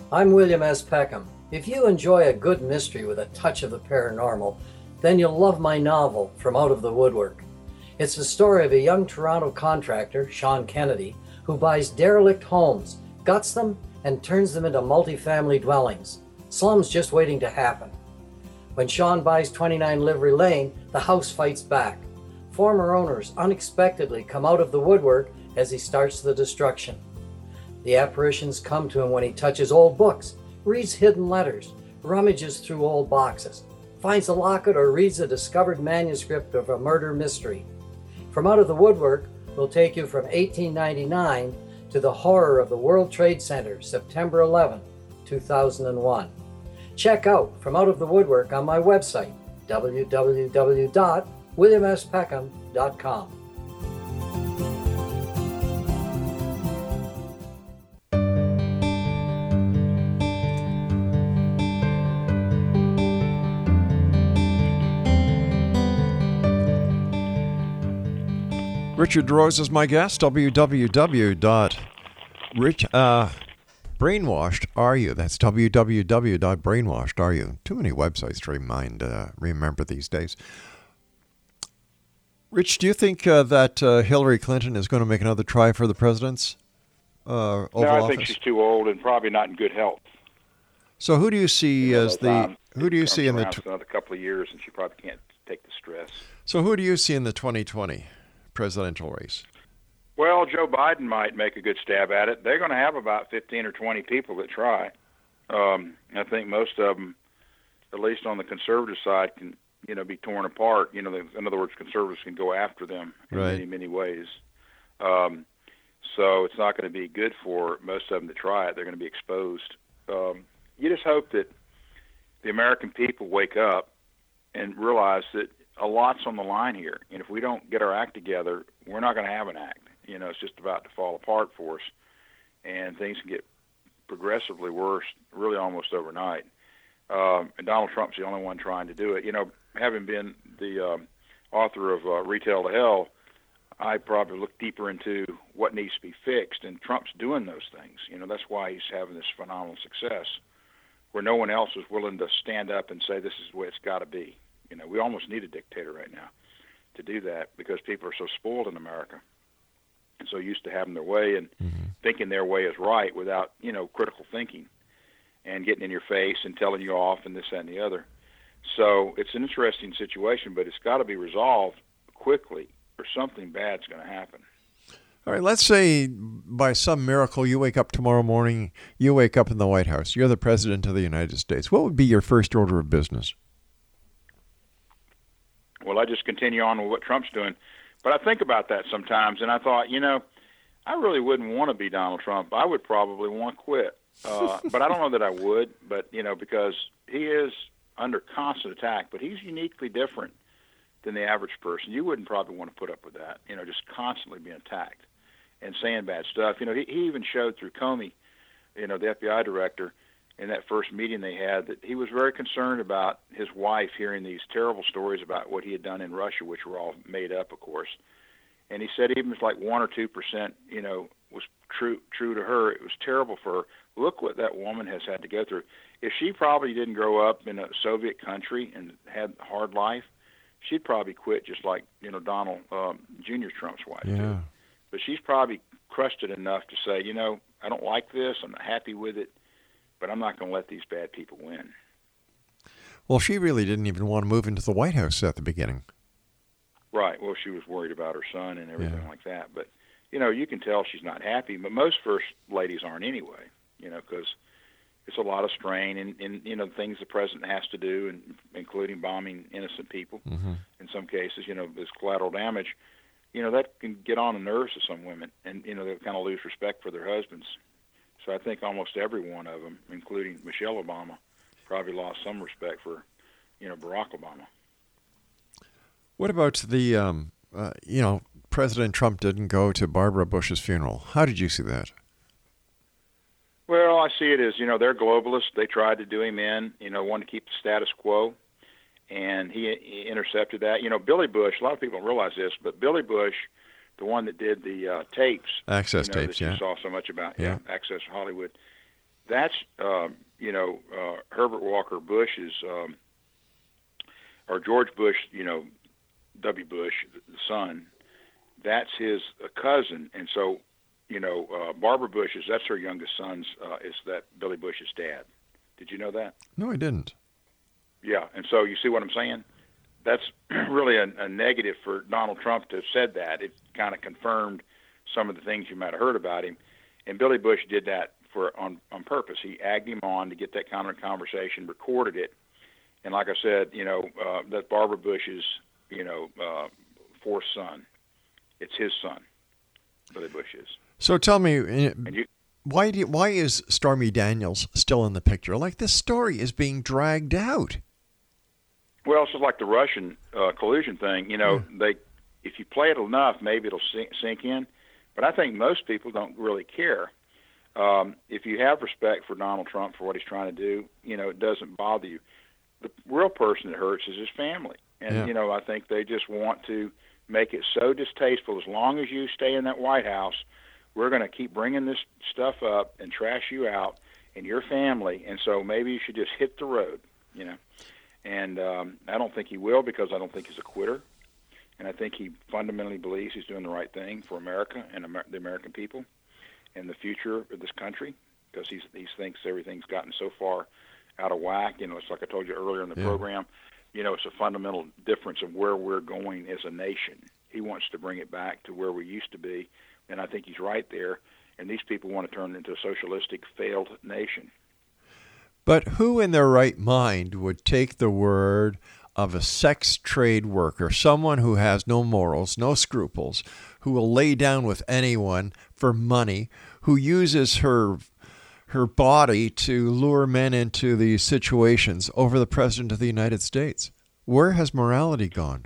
[SPEAKER 8] I'm William S. Peckham. If you enjoy a good mystery with a touch of the paranormal, then you'll love my novel, From Out of the Woodwork. It's the story of a young Toronto contractor, Sean Kennedy, who buys derelict homes, guts them, and turns them into multifamily dwellings. Slums just waiting to happen. When Sean buys 29 Livery Lane, the house fights back. Former owners unexpectedly come out of the woodwork as he starts the destruction. The apparitions come to him when he touches old books, reads hidden letters, rummages through old boxes. finds a locket or reads a discovered manuscript of a murder mystery. From Out of the Woodwork will take you from 1899 to the horror of the World Trade Center, September 11, 2001. Check out From Out of the Woodwork on my website, www.williamspeckham.com.
[SPEAKER 1] Richard De Rose is my guest. www.rich uh, brainwashed are you? That's www.brainwashed are you? Too many websites to remind uh, remember these days. Rich, do you think uh, that uh, Hillary Clinton is going to make another try for the president's uh, Oval
[SPEAKER 2] no, I
[SPEAKER 1] Office?
[SPEAKER 2] think she's too old and probably not in good health.
[SPEAKER 1] So who do you see as the
[SPEAKER 2] time
[SPEAKER 1] who do you see in the tw-
[SPEAKER 2] another couple of years, and she probably can't take the stress.
[SPEAKER 1] so who do you see in the 2020 presidential race?
[SPEAKER 2] Well, Joe Biden might make a good stab at it. They're going to have about 15 or 20 people that try. Um, I think most of them, at least on the conservative side, can you know be torn apart. You know, in other words, conservatives can go after them in
[SPEAKER 1] Right.
[SPEAKER 2] many many ways. Um, so it's not going to be good for most of them to try it. They're going to be exposed. Um, you just hope that the American people wake up and realize that a lot's on the line here. And if we don't get our act together, we're not going to have an act. You know, it's just about to fall apart for us, and things can get progressively worse, really almost overnight. Um, and Donald Trump's the only one trying to do it. You know, having been the um, author of uh, Retail to Hell, I probably look deeper into what needs to be fixed, and Trump's doing those things. You know, that's why he's having this phenomenal success, where no one else is willing to stand up and say this is the way it's got to be. You know, we almost need a dictator right now to do that because people are so spoiled in America and so used to having their way and mm-hmm. thinking their way is right without you know critical thinking and getting in your face and telling you off and this that and the other. So it's an interesting situation, but it's got to be resolved quickly, or something bad's going to happen.
[SPEAKER 1] All right, let's say by some miracle you wake up tomorrow morning, you wake up in the White House. You're the president of the United States. What would be your first order of business?
[SPEAKER 2] Well, I just continue on with what Trump's doing, but I think about that sometimes, and I thought, you know, I really wouldn't want to be Donald Trump. I would probably want to quit, uh, but I don't know that I would. But you know, because he is under constant attack, but he's uniquely different than the average person. You wouldn't probably want to put up with that. You know, just constantly being attacked and saying bad stuff. You know, he, he even showed through Comey, you know, the FBI director, in that first meeting they had, that he was very concerned about his wife hearing these terrible stories about what he had done in Russia, which were all made up, of course. And he said even if like one or two percent, you know, was true true to her. It was terrible for her. Look what that woman has had to go through. If she probably didn't grow up in a Soviet country and had a hard life, she'd probably quit just like you know Donald um, Jr. Trump's wife did but she's probably crushed it enough to say, you know, I don't like this. I'm not happy with it, but I'm not going to let these bad people win.
[SPEAKER 1] Well, she really didn't even want to move into the White House at the beginning.
[SPEAKER 2] Right. Well, she was worried about her son and everything
[SPEAKER 1] Yeah.
[SPEAKER 2] like that. But you know, you can tell she's not happy. But most first ladies aren't anyway. You know, because it's a lot of strain and, and you know things the president has to do, and including bombing innocent people.
[SPEAKER 1] Mm-hmm.
[SPEAKER 2] in some cases, you know, this collateral damage, you know, that can get on the nerves of some women, and you know, they kind of lose respect for their husbands. So I think almost every one of them, including Michelle Obama, probably lost some respect for, you know, Barack Obama.
[SPEAKER 1] What about the, um, uh, you know, President Trump didn't go to Barbara Bush's funeral. How did you see that?
[SPEAKER 2] Well, I see it as you know they're globalists. They tried to do him in, you know, wanted to keep the status quo, and he, he intercepted that. You know, Billy Bush. A lot of people don't realize this, but Billy Bush, the one that did the uh, tapes,
[SPEAKER 1] Access
[SPEAKER 2] you know,
[SPEAKER 1] tapes,
[SPEAKER 2] that
[SPEAKER 1] yeah.
[SPEAKER 2] you saw so much about,
[SPEAKER 1] Yeah.
[SPEAKER 2] Access Hollywood. That's um, you know uh, Herbert Walker Bush's um, or George Bush, you know, W. Bush, the son. That's his uh, cousin, and so you know, uh, Barbara Bush is that's her youngest son's uh, is that Billy Bush's dad. Did you know that?
[SPEAKER 1] No, I didn't.
[SPEAKER 2] Yeah, and so you see what I'm saying? That's really a, a negative for Donald Trump to have said that. It kind of confirmed some of the things you might have heard about him. And Billy Bush did that for on on purpose. He agged him on to get that kind of conversation, recorded it, And like I said, you know, uh, that Barbara Bush's, you know, uh, fourth son, it's his son, Billy Bush is.
[SPEAKER 1] So tell me, uh,
[SPEAKER 2] you,
[SPEAKER 1] why do you, why is Stormy Daniels still in the picture? Like this story is being dragged out.
[SPEAKER 2] Well, it's just like the Russian uh, collusion thing. You know,
[SPEAKER 1] Yeah.
[SPEAKER 2] they if you play it enough, maybe it'll sink, sink in. But I think most people don't really care. Um, if you have respect for Donald Trump for what he's trying to do, you know, it doesn't bother you. The real person that hurts is his family, and
[SPEAKER 1] Yeah.
[SPEAKER 2] you know, I think they just want to make it so distasteful. As long as you stay in that White House, we're going to keep bringing this stuff up and trash you out and your family. And so maybe you should just hit the road, you know. And um, I don't think he will because I don't think he's a quitter. And I think he fundamentally believes he's doing the right thing for America and Amer- the American people and the future of this country because he's, he thinks everything's gotten so far out of whack. You know, it's like I told you earlier in the
[SPEAKER 1] Yeah.
[SPEAKER 2] program, you know, it's a fundamental difference of where we're going as a nation. He wants to bring it back to where we used to be, and I think he's right there. And these people want to turn it into a socialistic, failed nation.
[SPEAKER 1] But who in their right mind would take the word of a sex trade worker, someone who has no morals, no scruples, who will lay down with anyone for money, who uses her her body to lure men into these situations over the president of the United States? Where has morality gone?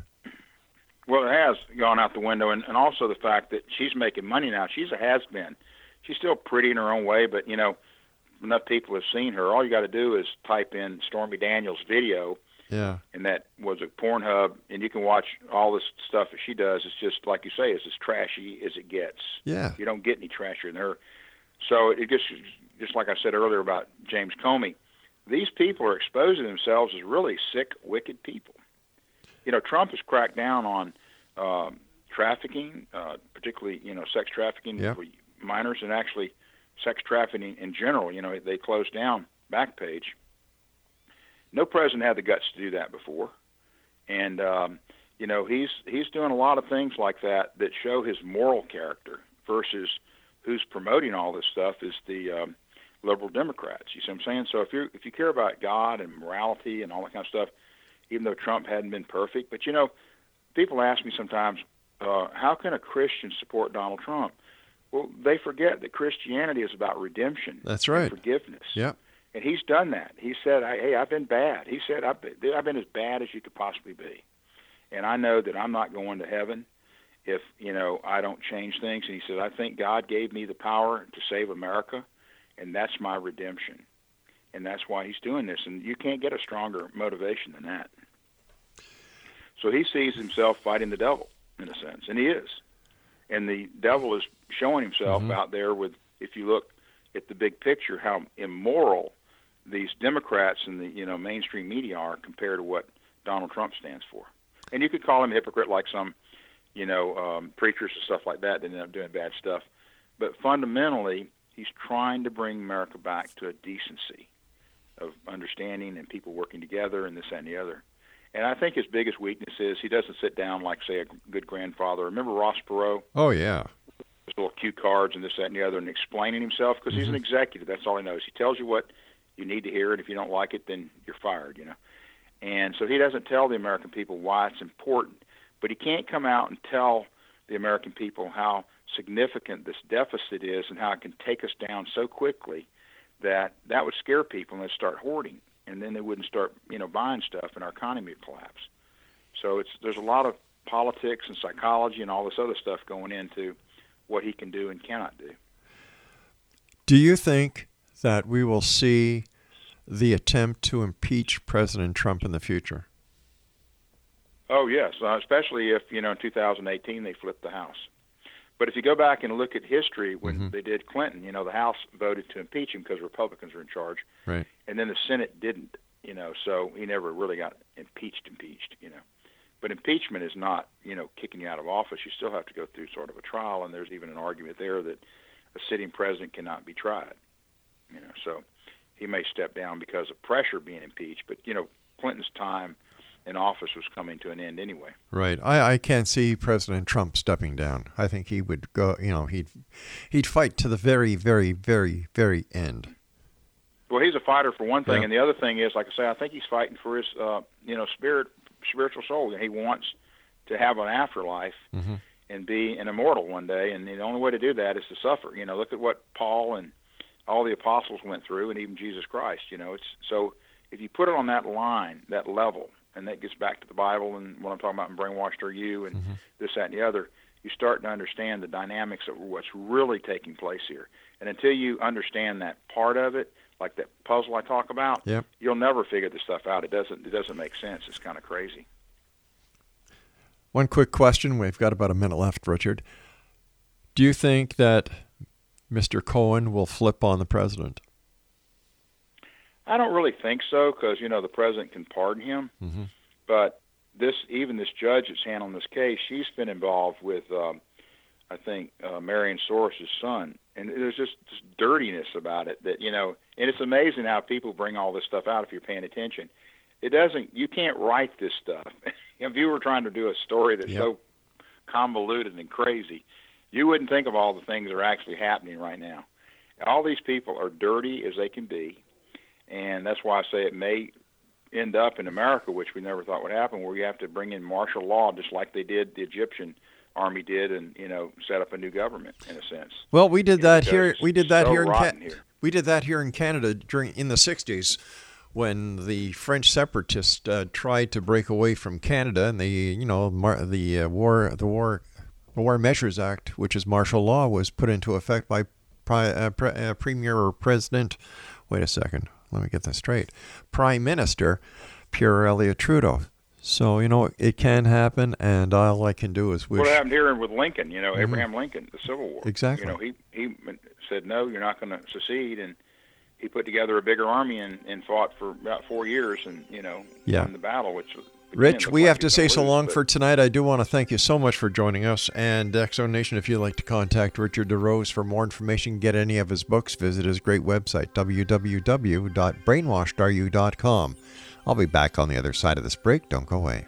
[SPEAKER 2] Well, it has gone out the window, and, and also the fact that she's making money now. She's a has been. She's still pretty in her own way, but you know, enough people have seen her. All you got to do is type in Stormy Daniels video,
[SPEAKER 1] Yeah.
[SPEAKER 2] and that was a Pornhub, and you can watch all this stuff that she does. It's just like you say, it's as trashy as it gets.
[SPEAKER 1] Yeah.
[SPEAKER 2] You don't get any trashier than her. So it just, just like I said earlier about James Comey, these people are exposing themselves as really sick, wicked people. You know, Trump has cracked down on um, trafficking, uh, particularly you know sex trafficking
[SPEAKER 1] Yeah.
[SPEAKER 2] for minors, and actually sex trafficking in general. You know, they closed down Backpage. No president had the guts to do that before, and um, you know he's he's doing a lot of things like that that show his moral character versus who's promoting all this stuff is the um, liberal Democrats. You see what I'm saying? So if you if you care about God and morality and all that kind of stuff, even though Trump hadn't been perfect, but you know, people ask me sometimes, uh, how can a Christian support Donald Trump? Well, they forget that Christianity is about redemption.
[SPEAKER 1] That's
[SPEAKER 2] and
[SPEAKER 1] right.
[SPEAKER 2] forgiveness.
[SPEAKER 1] Yeah.
[SPEAKER 2] And he's done that. He said, I, "Hey, I've been bad." He said, I've been, "I've been as bad as you could possibly be," and I know that I'm not going to heaven if you know I don't change things. And he said, "I think God gave me the power to save America, and that's my redemption, and that's why he's doing this. And you can't get a stronger motivation than that." So he sees himself fighting the devil in a sense, and he is. And the devil is showing himself
[SPEAKER 1] Mhm.
[SPEAKER 2] out there with, if you look at the big picture, how immoral these Democrats and the you know mainstream media are compared to what Donald Trump stands for. And you could call him a hypocrite, like some you know um, preachers and stuff like that that end up doing bad stuff. But fundamentally, he's trying to bring America back to a decency of understanding and people working together and this that, and the other. And I think his biggest weakness is he doesn't sit down like, say, a good grandfather. Remember Ross Perot?
[SPEAKER 1] Oh yeah.
[SPEAKER 2] his little cue cards and this, that, and the other, and explaining himself because he's an mm-hmm. executive. That's all he knows. He tells you what you need to hear, and if you don't like it, then you're fired. You know, and so he doesn't tell the American people why it's important. But he can't come out and tell the American people how significant this deficit is and how it can take us down so quickly that that would scare people and they'd start hoarding, and then they wouldn't start, you know, buying stuff, and our economy would collapse. So it's there's a lot of politics and psychology and all this other stuff going into what he can do and cannot do.
[SPEAKER 1] Do you think that we will see the attempt to impeach President Trump in the future?
[SPEAKER 2] Oh yes, uh, especially if you know in 2018 they flipped the House. But if you go back and look at history when
[SPEAKER 1] Mhm.
[SPEAKER 2] they did Clinton, you know the House voted to impeach him because Republicans were in charge,
[SPEAKER 1] Right.
[SPEAKER 2] and then the Senate didn't. You know, so he never really got impeached. Impeached. You know, but impeachment is not you know kicking you out of office. You still have to go through sort of a trial, and there's even an argument there that a sitting president cannot be tried. You know, so he may step down because of pressure being impeached. But you know, Clinton's time in office was coming to an end anyway.
[SPEAKER 1] Right. I, I can't see President Trump stepping down. I think he would go. You know, he'd he'd fight to the very, very, very, very end.
[SPEAKER 2] Well, he's a fighter for one thing,
[SPEAKER 9] Yeah.
[SPEAKER 2] and the other thing is, like I say, I think he's fighting for his, uh, you know, spirit, spiritual soul. He wants to have an afterlife
[SPEAKER 9] Mm-hmm.
[SPEAKER 2] and be an immortal one day, and the only way to do that is to suffer. You know, look at what Paul and all the apostles went through, and even Jesus Christ. You know, it's so if you put it on that line, that level, and that gets back to the Bible and what I'm talking about in Brainwashed Are You and mm-hmm. this, that, and the other, you start to understand the dynamics of what's really taking place here. And until you understand that part of it, like that puzzle I talk about,
[SPEAKER 9] Yep.
[SPEAKER 2] you'll never figure this stuff out. It doesn't. It doesn't make sense. It's kind of crazy.
[SPEAKER 9] One quick question. We've got about a minute left, Richard. Do you think that Mr. Cohen will flip on the president?
[SPEAKER 2] I don't really think so because you know the president can pardon him,
[SPEAKER 9] Mm-hmm.
[SPEAKER 2] but this even this judge that's handling this case, she's been involved with, um, I think, uh, Marion Soros' son, and there's just this dirtiness about it that you know, and it's amazing how people bring all this stuff out if you're paying attention. It doesn't. You can't write this stuff. if you were trying to do a story that's
[SPEAKER 9] Yep.
[SPEAKER 2] so convoluted and crazy, you wouldn't think of all the things that are actually happening right now. All these people are dirty as they can be and that's why I say it may end up in America, which we never thought would happen, where you have to bring in martial law, just like they did, the Egyptian army did, and you know, set up a new government in a sense.
[SPEAKER 9] Well, we did
[SPEAKER 2] You
[SPEAKER 9] that
[SPEAKER 2] because
[SPEAKER 9] here. We did that
[SPEAKER 2] so
[SPEAKER 9] here in Ca-
[SPEAKER 2] here.
[SPEAKER 9] we did that here in Canada during in the '60s when the French separatists uh, tried to break away from Canada, and the you know mar- the uh, war the war the War Measures Act, which is martial law, was put into effect by pri- uh, pre- uh, Premier or President. Wait a second. Let me get this straight. Prime Minister Pierre Elliott Trudeau. So you know it can happen, and all I can do is wish.
[SPEAKER 2] What happened here with Lincoln? You know, Abraham Lincoln, the Civil War.
[SPEAKER 9] Mm-hmm. Exactly.
[SPEAKER 2] You know, he he said no, you're not going to secede, and he put together a bigger army and, and fought for about four years, and you know,
[SPEAKER 9] Yeah.
[SPEAKER 2] won the battle. Which
[SPEAKER 9] Rich, we have to say so long for tonight. I do want to thank you so much for joining us. And Exo Nation, if you'd like to contact Richard De Rose for more information, get any of his books, visit his great website, www.brainwashedareyou.com. I'll be back on the other side of this break. Don't go away.